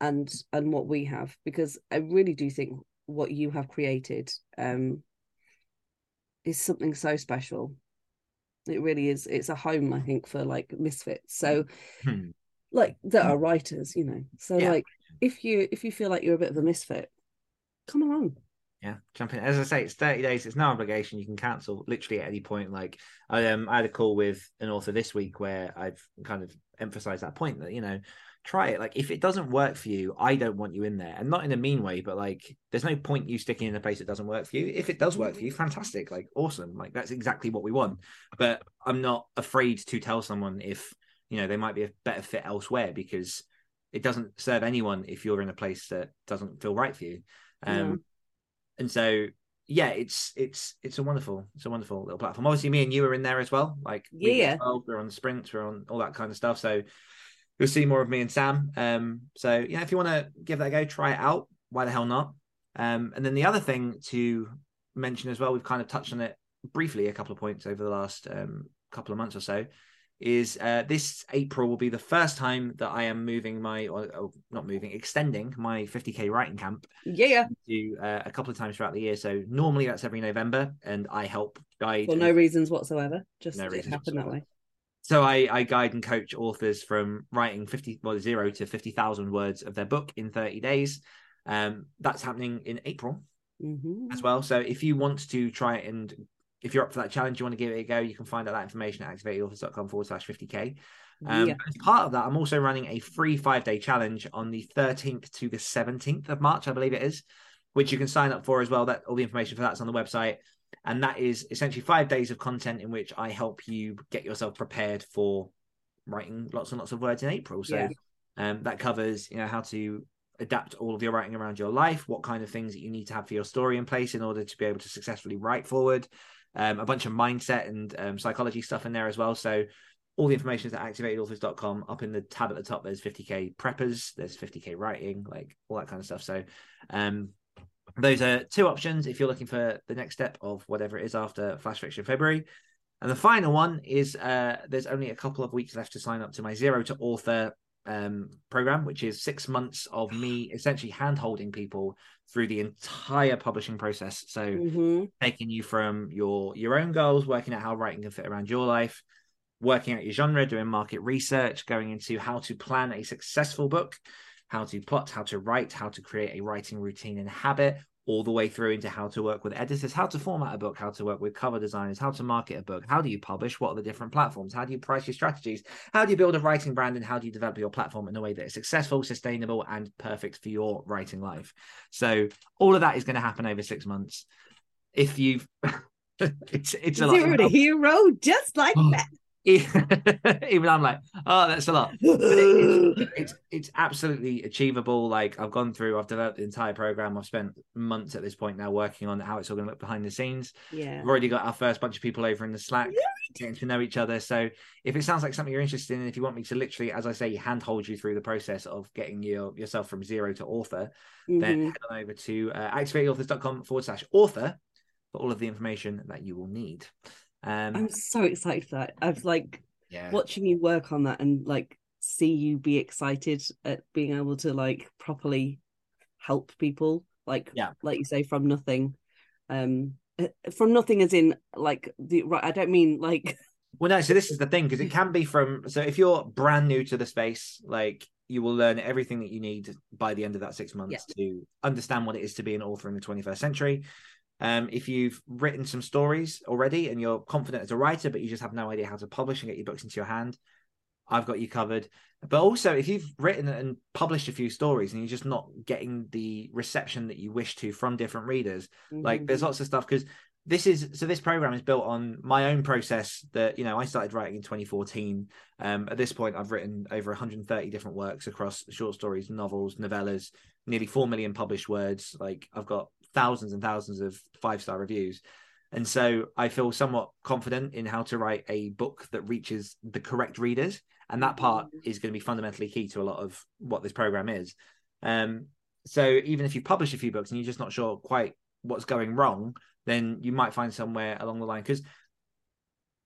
and and what we have because i really do think what you have created um is something so special it really is it's a home i think for like misfits so Hmm. like that are writers you know so Yeah. like if you if you feel like you're a bit of a misfit come along Yeah, jump in. As I say, it's 30 days. It's no obligation. You can cancel literally at any point. Like I um I had a call with an author this week where I've kind of emphasized that point that, you know, try it. Like if it doesn't work for you, I don't want you in there. And not in a mean way, but like there's no point you sticking in a place that doesn't work for you. If it does work for you, fantastic. Like awesome. Like that's exactly what we want. But I'm not afraid to tell someone if, you know, they might be a better fit elsewhere because it doesn't serve anyone if you're in a place that doesn't feel right for you. Um Yeah. And so yeah, it's it's it's a wonderful it's a wonderful little platform. Obviously, me and you are in there as well. Like Yeah. involved, we're on sprints, we're on all that kind of stuff. So you'll see more of me and Sam. Um, so yeah, if you want to give that a go, try it out. Why the hell not? Um, and then the other thing to mention as well, we've kind of touched on it briefly a couple of points over the last um, couple of months or so. Is uh, this April will be the first time that I am moving my, or, or not moving, extending my 50k writing camp Yeah, yeah. to uh, a couple of times throughout the year. So normally that's every November, and I help guide. For no reasons whatsoever. Just No it reasons happened that way. So I, I guide and coach authors from writing 50, well, zero to 50,000 words of their book in 30 days. Um, that's happening in April hmm as well. So if you want to try it and if you're up for that challenge, you want to give it a go, you can find out that information at activatedauthors.com forward slash 50k. Um, yeah. As part of that, I'm also running a free five day challenge on the 13th to the 17th of March, I believe it is, which you can sign up for as well. That all the information for that's on the website. And that is essentially five days of content in which I help you get yourself prepared for writing lots and lots of words in April. So Yeah. um, that covers, you know, how to adapt all of your writing around your life, what kind of things that you need to have for your story in place in order to be able to successfully write forward, um, a bunch of mindset and um, psychology stuff in there as well. So all the information is at activatedauthors.com. Up in the tab at the top, there's 50k preppers, there's 50k writing, like all that kind of stuff. So um, those are two options if you're looking for the next step of whatever it is after Flash Fiction February. And the final one is uh, there's only a couple of weeks left to sign up to my zero to author um, program, which is six months of me [SIGHS] essentially hand holding people through the entire publishing process. So hmm taking you from your your own goals, working out how writing can fit around your life, working out your genre, doing market research, going into how to plan a successful book, how to plot, how to write, how to create a writing routine and habit, all the way through into how to work with editors, how to format a book, how to work with cover designers, how to market a book, how do you publish, what are the different platforms, how do you price your strategies, how do you build a writing brand, and how do you develop your platform in a way that is successful, sustainable, and perfect for your writing life. So all of that is going to happen over six months. If you've [LAUGHS] it's it's a lot. Zero to hero, just like [GASPS] that. [LAUGHS] Even I'm like, oh, that's a lot. But it, it's, it's it's absolutely achievable. Like I've gone through, I've developed the entire program. I've spent months at this point now working on how it's all going to look behind the scenes. yeah. We've already got our first bunch of people over in the Slack, Yeah, getting to know each other. So if it sounds like something you're interested in, if you want me to literally, as I say, handhold you through the process of getting your yourself from zero to author, then Mhm. head on over to uh, activateauthors.com forward slash author for all of the information that you will need. Um, I'm so excited for that. I've like yeah, watching you work on that and like see you be excited at being able to like properly help people like Yeah. like you say from nothing um uh, from nothing as in like the right i don't mean like [LAUGHS] Well, no. So this is the thing because it can be from. So if you're brand new to the space, like you will learn everything that you need by the end of that six months to understand what it is to be an author in the 21st century. Um, if you've written some stories already and you're confident as a writer, but you just have no idea how to publish and get your books into your hand, I've got you covered. But also, if you've written and published a few stories and you're just not getting the reception that you wish to from different readers, like there's lots of stuff because this is so this program is built on my own process that you know i started writing in 2014 um at this point i've written over 130 different works across short stories novels novellas nearly 4 million published words. Like i've got thousands and thousands of five star reviews. And so i feel somewhat confident in how to write a book that reaches the correct readers. And that part is going to be fundamentally key to a lot of what this program is. Um so even if you publish a few books and you're just not sure quite what's going wrong then you might find somewhere along the line. Because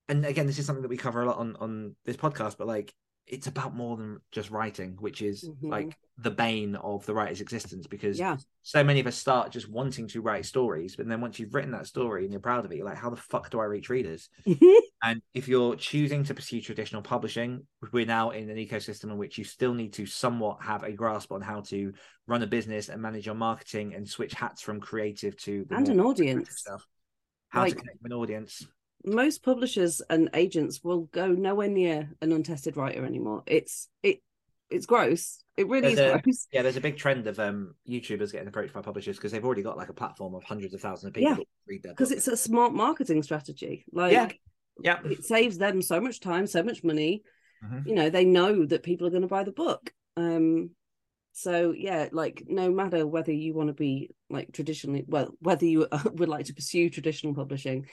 and again this is something that we cover a lot on on this podcast but like it's about more than just writing, which is Mhm. like the bane of the writer's existence because Yeah. so many of us start just wanting to write stories, but then once you've written that story and you're proud of it, you're like, how the fuck do I reach readers? [LAUGHS] And if you're choosing to pursue traditional publishing, we're now in an ecosystem in which you still need to somewhat have a grasp on how to run a business and manage your marketing and switch hats from creative to the And an audience. stuff. How Like- to connect with an audience. Most publishers and agents will go nowhere near an untested writer anymore. It's it it's gross. It really There's is a- gross. Yeah, there's a big trend of um YouTubers getting approached by publishers because they've already got like a platform of hundreds of thousands of people Yeah. that read their Because it's a smart marketing strategy. Like Yeah. yeah. it saves them so much time, so much money. Mhm. You know, they know that people are going to buy the book. Um, so yeah, like no matter whether you want to be like traditionally, well, whether you [LAUGHS] would like to pursue traditional publishing,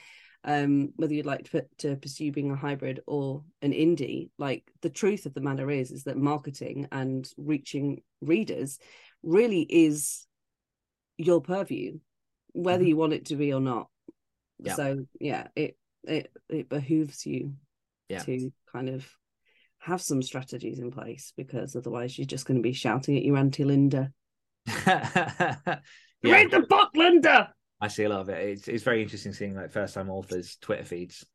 um, whether you'd like to, to pursue being a hybrid or an indie, like the truth of the matter is, is that marketing and reaching readers really is your purview, whether Mhm. you want it to be or not. Yeah. So yeah, it it it behooves you Yeah. to kind of have some strategies in place because otherwise you're just going to be shouting at your auntie Linda. [LAUGHS] yeah. Read the book, Linda. I see a lot of it. It's it's very interesting seeing like first time authors' Twitter feeds.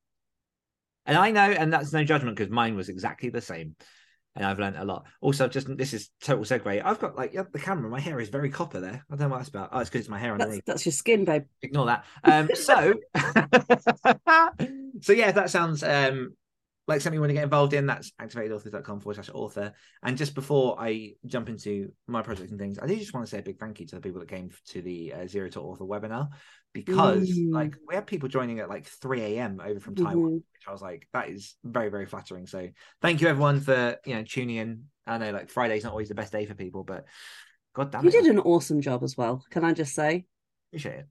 And I know, and that's no judgment because mine was exactly the same. And I've learned a lot. Also, just this is total segue. I've got like the camera, my hair is very copper there. I don't know what that's about. Oh, it's because it's my hair That's underneath. that's your skin, babe. Ignore that. Um so [LAUGHS] so yeah, if that sounds um like something you want to get involved in, that's activatedauthors.com forward slash author. And just before I jump into my project and things, I do just want to say a big thank you to the people that came to the uh, Zero to Author webinar because Mm. like we had people joining at like 3 a.m. over from Taiwan, Mhm. which I was like, that is very, very flattering. So thank you everyone for you know tuning in. I know like Friday's not always the best day for people, but god damn You it, did an awesome job as well. Can I just say, appreciate it.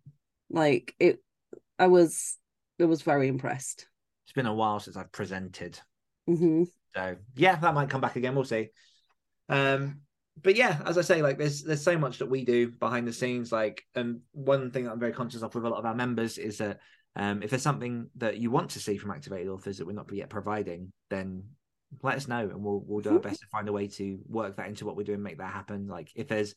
like it, I was, I was very impressed. It's been a while since I've presented. hmm So yeah, that might come back again. We'll see. Um, but yeah, as I say, like there's there's so much that we do behind the scenes. Like, and one thing that I'm very conscious of with a lot of our members is that um, if there's something that you want to see from activated authors that we're not yet providing, then let us know, and we'll we'll do our best to find a way to work that into what we're doing, make that happen. Like, if there's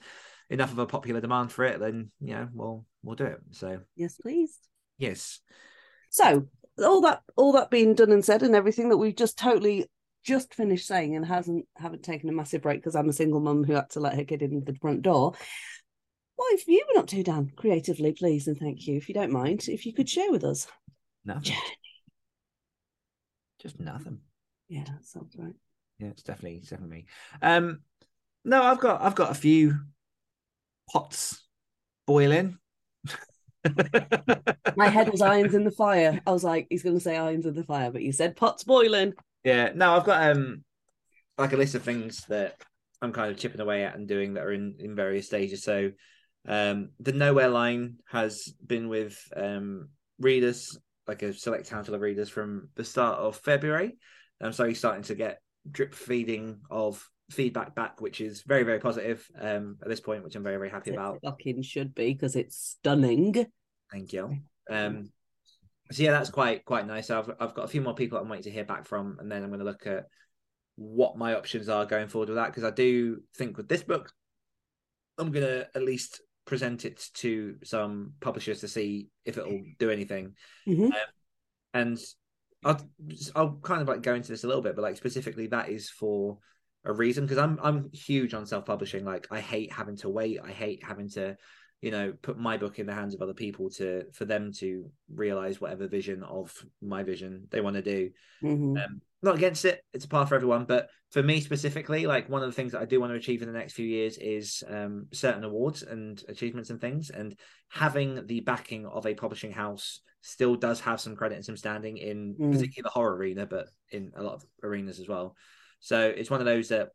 enough of a popular demand for it, then you know we'll we'll do it. So Yes, please. yes, So all that, all that being done and said, and everything that we've just totally just finished saying, and hasn't haven't taken a massive break because I'm a single mum who had to let her kid in the front door. What have you been up to, Dan? Creatively, please, and thank you. If you don't mind, if you could share with us. nothing, just nothing. Yeah, that sounds right. Yeah, it's definitely it's definitely me. Um, no, I've got I've got a few pots boiling. [LAUGHS] [LAUGHS] My head was irons in the fire. I was like, he's going to say irons in the fire, but you said pots boiling. Yeah, no, I've got um like a list of things that I'm kind of chipping away at and doing that are in in various stages. So um the nowhere line has been with um readers, like a select handful of readers from the start of February. Um so he's starting to get drip feeding of feedback back, which is very, very positive um at this point, which I'm very, very happy It about. fucking should be because it's stunning. Thank you. Um, so yeah, that's quite quite nice. I've I've got a few more people I'm waiting to hear back from, and then I'm going to look at what my options are going forward with that because I do think with this book, I'm going to at least present it to some publishers to see if it'll do anything, Mhm. and I'll I'll kind of like go into this a little bit, but like specifically that is for a reason because I'm I'm huge on self publishing. Like I hate having to wait. I hate having to you know put my book in the hands of other people to for them to realize whatever vision of my vision they want to do Mhm. um not against it it's a path for everyone but for me specifically like one of the things that i do want to achieve in the next few years is um certain awards and achievements and things and having the backing of a publishing house still does have some credit and some standing in Mm. particularly the horror arena but in a lot of arenas as well so it's one of those that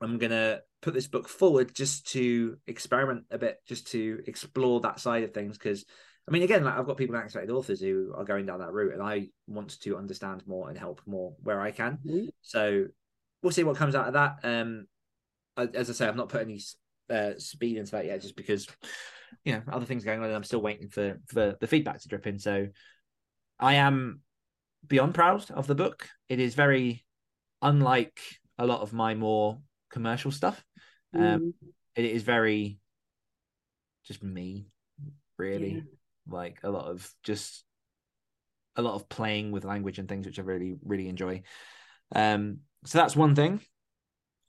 I'm gonna put this book forward just to experiment a bit, just to explore that side of things. Because I mean, again, like I've got people activated authors who are going down that route, and I want to understand more and help more where I can. Mhm. So we'll see what comes out of that. Um, as I say, I've not put any uh, speed into that yet, just because you know other things going on, and I'm still waiting for for the feedback to drip in. So I am beyond proud of the book. It is very unlike a lot of my more commercial stuff. Um, Mm, it is very just me, really. yeah. Like a lot of just a lot of playing with language and things, which I really really enjoy. Um, so that's one thing.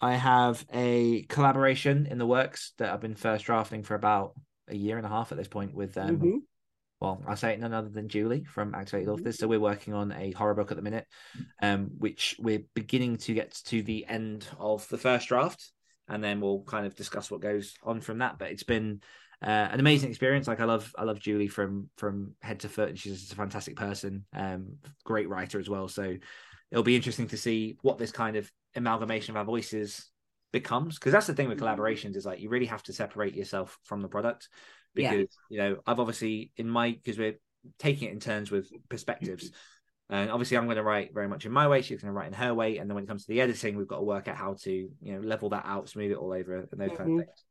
I have a collaboration in the works that I've been first drafting for about a year and a half at this point with um, Mhm. Well, I say it none other than Julie from Activated Authors. So we're working on a horror book at the minute, um, which we're beginning to get to the end of the first draft, and then we'll kind of discuss what goes on from that. But it's been uh, an amazing experience. Like I love, I love Julie from from head to foot, and she's a fantastic person, um, great writer as well. So it'll be interesting to see what this kind of amalgamation of our voices becomes because that's the thing with collaborations is like you really have to separate yourself from the product Yeah. because you know I've obviously in my because we're taking it in turns with perspectives and obviously I'm going to write very much in my way she's going to write in her way and then when it comes to the editing we've got to work out how to you know level that out smooth it all over and those kind Mhm. of things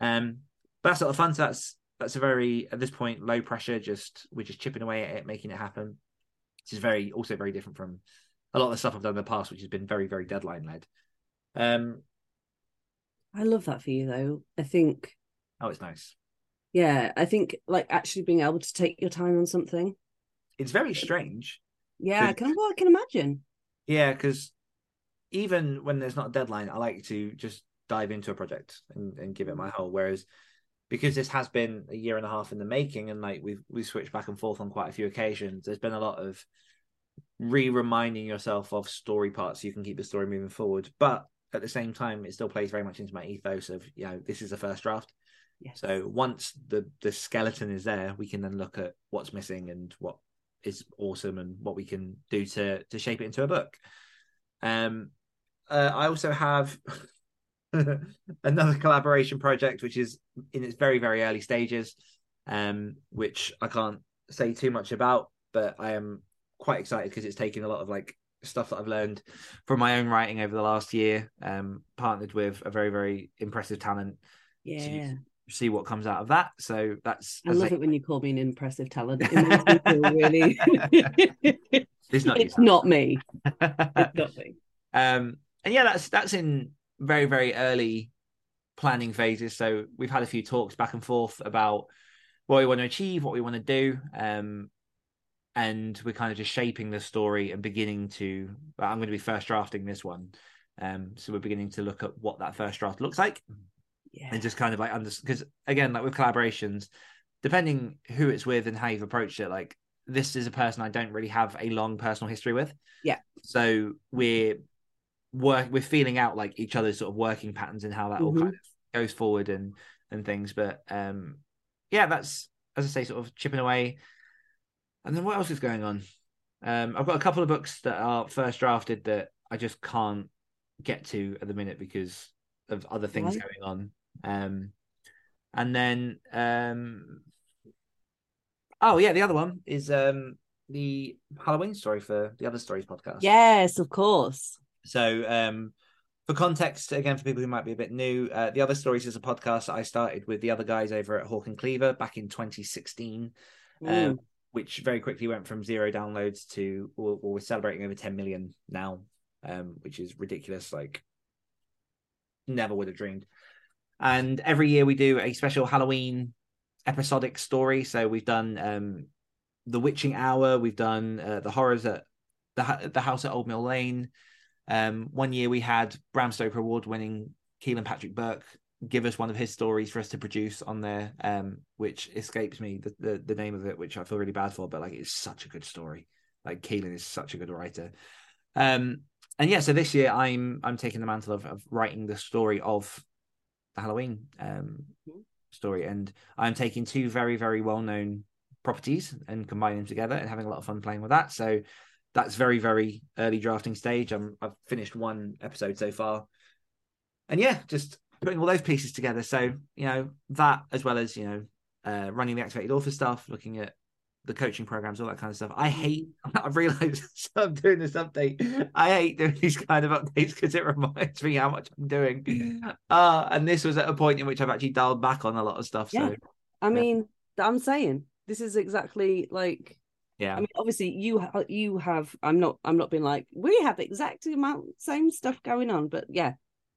um but that's sort of fun so that's that's a very at this point low pressure just we're just chipping away at it making it happen This is very also very different from a lot of the stuff I've done in the past which has been very very deadline led um I love that for you though. I think oh it's nice yeah, I think like actually being able to take your time on something. it's very strange Yeah, I can well, I can imagine. Yeah, because even when there's not a deadline, I like to just dive into a project and, and give it my mm-hmm. whole. Whereas because this has been a year and a half in the making, and like we've we switched back and forth on quite a few occasions, there's been a lot of re-reminding yourself of story parts so you can keep the story moving forward. But at the same time, it still plays very much into my ethos of you know this is the first draft. Yes. So once the the skeleton is there, we can then look at what's missing and what is awesome and what we can do to to shape it into a book. Um, uh, I also have [LAUGHS] another collaboration project which is in its very very early stages, um, which I can't say too much about, but I am quite excited because it's taken a lot of like stuff that I've learned from my own writing over the last year. Um, partnered with a very very impressive talent Yeah. See what comes out of that. So that's I love I- it when you call me an impressive talent. It makes me feel really [LAUGHS] It's not [LAUGHS] it's not me. [LAUGHS] It's not me. um, and yeah, that's that's in very very early planning phases. So we've had a few talks back and forth about what we want to achieve, what we want to do, um, and we're kind of just shaping the story and beginning to. I'm going to be first drafting this one, um, so we're beginning to look at what that first draft looks like Yeah. and just kind of like under because again like with collaborations depending who it's with and how you've approached it like this is a person i don't really have a long personal history with Yeah. so we're work we're feeling out like each other's sort of working patterns and how that all Mhm. kind of goes forward and and things but um yeah that's as i say sort of chipping away and then what else is going on um i've got a couple of books that are first drafted that i just can't get to at the minute because of other things Right. going on um, and then um, oh yeah, the other one is um the Halloween story for the Other Stories podcast. Yes, of course. So um, for context, again for people who might be a bit new, uh, the Other Stories is a podcast that I started with the other guys over at Hawk and Cleaver back in 2016. Mm. Um, which very quickly went from zero downloads to well, we're celebrating over 10 million now, um, which is ridiculous. Like, never would have dreamed. And every year we do a special Halloween episodic story. So we've done um, the Witching Hour, we've done uh, the horrors at the the house at Old Mill Lane. Um, one year we had Bram Stoker award winning Kealan Patrick Burke give us one of his stories for us to produce on there, um, which escapes me the, the the name of it, which I feel really bad for, but like it's such a good story. Like Kealan is such a good writer. Um, and yeah, so this year I'm I'm taking the mantle of, of writing the story of the Halloween um Mhm. story, and I'm taking two very very well known properties and combining them together and having a lot of fun playing with that. So that's very very early drafting stage. I'm I've finished one episode so far, and yeah, just putting all those pieces together. So you know that as well as you know uh, running the activated author stuff, looking at the coaching programs, all that kind of stuff. I hate. [LAUGHS] I've realized [LAUGHS] I'm doing this update. I hate doing these kind of updates because it [LAUGHS] reminds me how much I'm doing. Uh, and this was at a point in which I've actually dialed back on a lot of stuff. So Yeah. I mean, I'm saying this is exactly like Yeah. I mean, obviously, you you have. I'm not. I'm not being like we have exact amount same stuff going on, but yeah,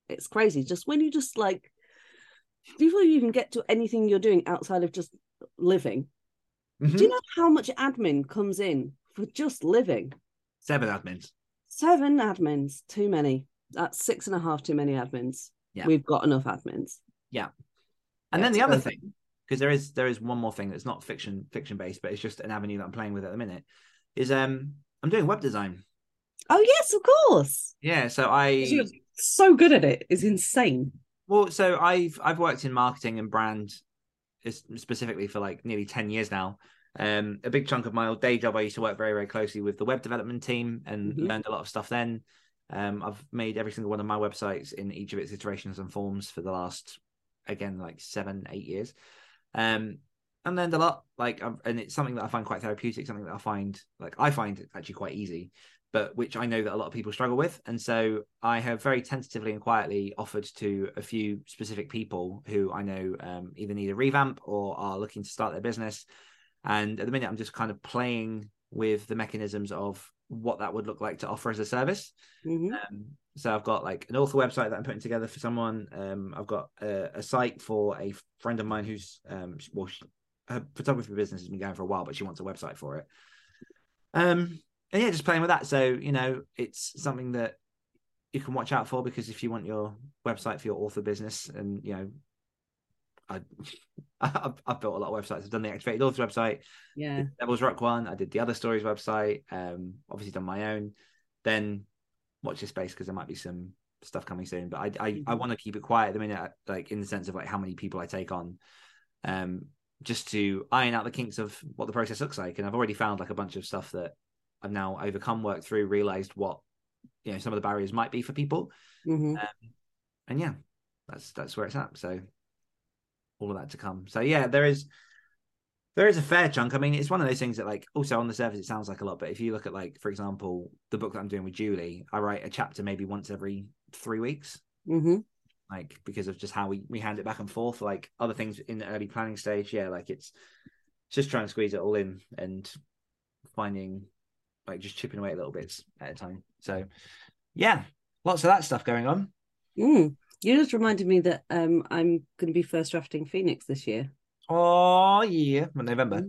it's crazy. Just when you just like before you even get to anything you're doing outside of just living. Mhm. Do you know how much admin comes in for just living? Seven admins. Seven admins, too many. That's six and a half too many admins. Yeah. We've got enough admins. Yeah. And Yeah, then the other perfect. thing, because there is there is one more thing that's not fiction fiction based, but it's just an avenue that I'm playing with at the minute. Is um I'm doing web design. Oh yes, of course. Yeah, so I You're so good at it. It's insane. well, so I've I've worked in marketing and brand specifically for like nearly ten years now. Um, a big chunk of my old day job, I used to work very very closely with the web development team and Mhm. learned a lot of stuff then. Um, I've made every single one of my websites in each of its iterations and forms for the last again like seven eight years. Um, and learned a lot. Like, and it's something that I find quite therapeutic. Something that I find like I find actually quite easy, but which I know that a lot of people struggle with. And so I have very tentatively and quietly offered to a few specific people who I know um, either need a revamp or are looking to start their business. And at the minute, I'm just kind of playing with the mechanisms of what that would look like to offer as a service. Mhm. Um, so I've got like an author website that I'm putting together for someone. Um, I've got a, a site for a friend of mine who's um, well, she, her photography business has been going for a while, but she wants a website for it. Um, and yeah, just playing with that. So you know, it's something that you can watch out for because if you want your website for your author business, and you know, I [LAUGHS] I've, I've built a lot of websites. I've done the Activated Authors website, Yeah. Devil's Rock one. I did the other stories website. Um, obviously done my own. Then watch this space because there might be some stuff coming soon. But I I, I Mhm. want to keep it quiet at the minute, like in the sense of like how many people I take on, um, just to iron out the kinks of what the process looks like. And I've already found like a bunch of stuff that I've now overcome, worked through, realized what you know some of the barriers might be for people. hmm And yeah, that's that's where it's at. So all of that to come. So yeah, there is there is a fair chunk. I mean, it's one of those things that like also on the surface it sounds like a lot, but if you look at like, for example, the book that I'm doing with Julie, I write a chapter maybe once every three weeks. hmm Like because of just how we, we hand it back and forth. Like other things in the early planning stage, yeah, like it's just trying to squeeze it all in and finding like just chipping away at little bits at a time. So yeah, lots of that stuff going on. Mm. You just reminded me that um I'm going to be first drafting Phoenix this year. Oh yeah, November.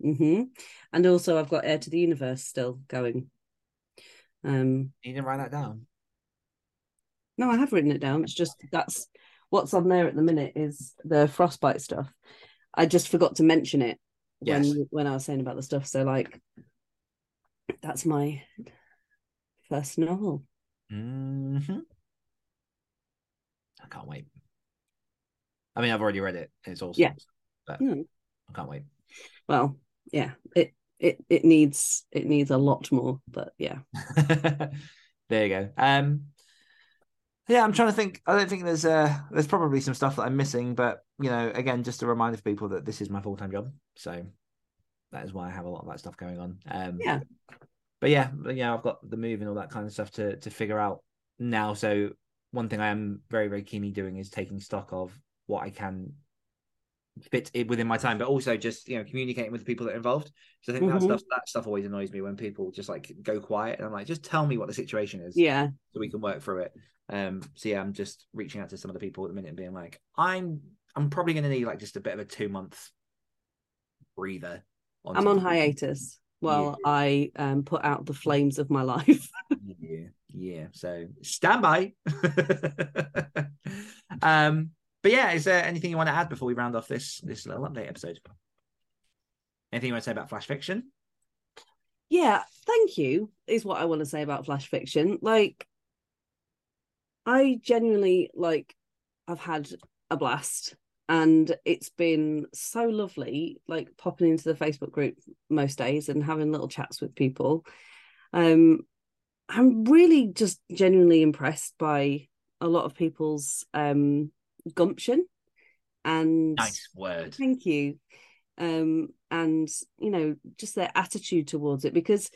hmm And also, I've got Air to the Universe still going. Um, You didn't write that down. no, I have written it down. It's just that's what's on there at the minute is the frostbite stuff. I just forgot to mention it Yes. when when I was saying about the stuff. So like, that's my first novel. hmm I can't wait. I mean, I've already read it. It's awesome. Yeah. But Hmm. I can't wait. Well, yeah, it it it needs it needs a lot more, but yeah. [LAUGHS] there you go. Um, yeah, I'm trying to think. I don't think there's uh there's probably some stuff that I'm missing, but you know, again, just a reminder for people that this is my full time job, so that is why I have a lot of that stuff going on. Um, Yeah. But yeah, yeah, I've got the move and all that kind of stuff to to figure out now. So one thing I am very very keenly doing is taking stock of what I can fit it within my time, but also just you know communicating with the people that are involved. So I think that Mhm. stuff that stuff always annoys me when people just like go quiet, and I'm like, just tell me what the situation is, Yeah. so we can work through it. Um, so yeah, I'm just reaching out to some of the people at the minute and being like, I'm I'm probably going to need like just a bit of a two month breather. I'm on hiatus while I um put out the flames of my [LAUGHS] life. Yeah, yeah. So stand by. [LAUGHS] um, but yeah, is there anything you want to add before we round off this this little update episode? Anything you want to say about flash fiction? yeah, thank you is what I want to say about flash fiction. Like I genuinely like I've had a blast and it's been so lovely like popping into the Facebook group most days and having little chats with people. Um I'm really just genuinely impressed by a lot of people's um gumption and Nice word. thank you um and you know just their attitude towards it because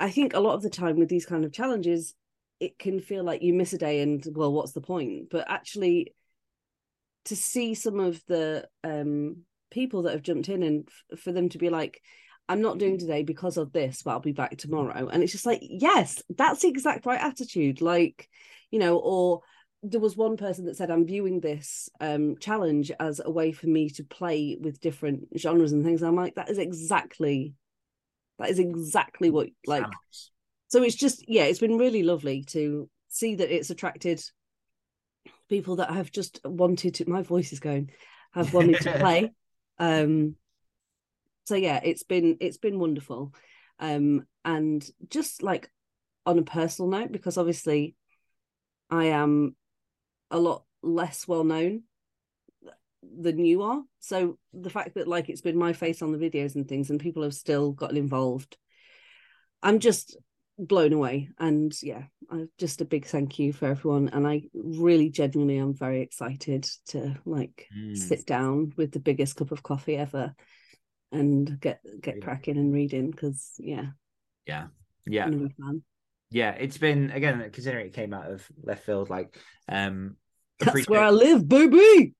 i think a lot of the time with these kind of challenges it can feel like you miss a day and well what's the point but actually to see some of the um people that have jumped in and f- for them to be like I'm not doing today because of this, but I'll be back tomorrow. And it's just like, yes, that's the exact right attitude. Like, you know, or there was one person that said, I'm viewing this um, challenge as a way for me to play with different genres and things. I'm like, that is exactly, that is exactly what, like, so it's just, yeah, it's been really lovely to see that it's attracted people that have just wanted to, my voice is going, have [LAUGHS] wanted to play. Um, so yeah it's been it's been wonderful. Um and just like on a personal note because obviously i am a lot less well known than you are. So the fact that like it's been my face on the videos and things and people have still gotten involved i'm just blown away. And yeah just a big thank you for everyone. And i really genuinely am very excited to like mm. sit down with the biggest cup of coffee ever and get get cracking and reading because yeah. Yeah. Yeah. Yeah it's been again considering it came out of left field like um that's where i live baby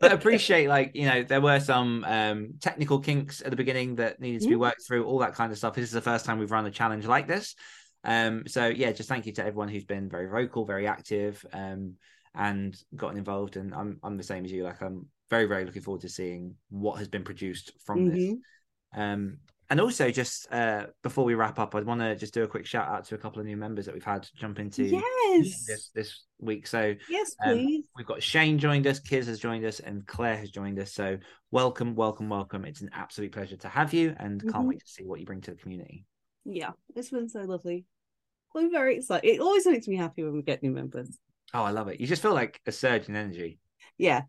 but appreciate like you know there were some um technical kinks at the beginning that needed to be worked through all that kind of stuff. This is the first time we've run a challenge like this. Um so yeah just thank you to everyone who's been very vocal very active um and gotten involved. And i'm i'm the same as you. Like i'm very very looking forward to seeing what has been produced from mm-hmm. this um and also just uh before we wrap up i want to just do a quick shout out to a couple of new members that we've had jump into yes. this this week. So yes um, please. um, we've got shane joined us kiz has joined us and claire has joined us. So welcome welcome welcome. It's an absolute pleasure to have you and mm-hmm. can't wait to see what you bring to the community. Yeah it's been so lovely. I'm very excited. It always makes me happy when we get new members. Oh i love it. You just feel like a surge in energy. Yeah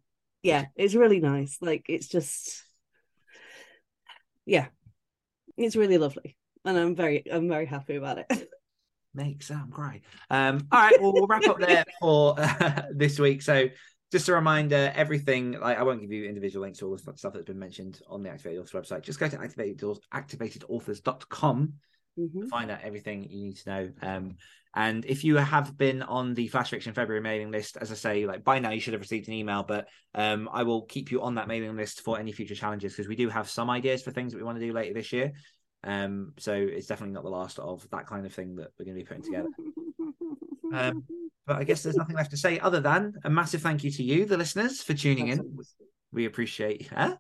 yeah, it's really nice. Like it's just yeah, it's really lovely, and I'm very I'm very happy about it. [LAUGHS] Makes sound great. Um, all right, well, we'll wrap up there for uh, [LAUGHS] this week. So just a reminder, everything like I won't give you individual links to all the stuff that's been mentioned on the Activated Authors website. Just go to activated, activatedauthors.com mm-hmm. find out everything you need to know. Um, and if you have been on the Flash Fiction February mailing list, as I say, like by now you should have received an email, but um, I will keep you on that mailing list for any future challenges because we do have some ideas for things that we want to do later this year. Um, so it's definitely not the last of that kind of thing that we're going to be putting together. [LAUGHS] Um, but I guess there's nothing left to say other than a massive thank you to you, the listeners, for tuning in. We appreciate. Huh?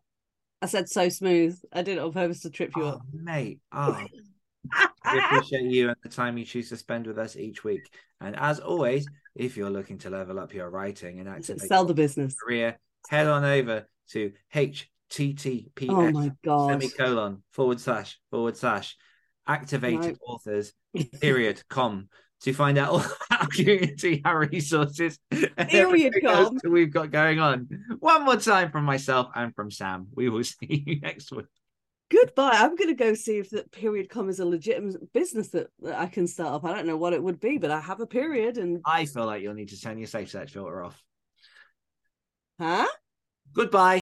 I said so smooth. I did it on purpose to trip you oh, up, mate. Oh, we appreciate you and the time you choose to spend with us each week. And as always, if you're looking to level up your writing and activate sell the business career, head on over to https oh my God. semicolon forward slash forward slash activated authors [LAUGHS] period com to find out all [LAUGHS] our community, our resources, [LAUGHS] period com we've got going on. One more time from myself and from Sam. We will see you next week goodbye. I'm going to go see if that period com is a legitimate business that, that I can start up. I don't know what it would be, but I have a period, and I feel like you'll need to turn your safe search filter off. Huh? Goodbye.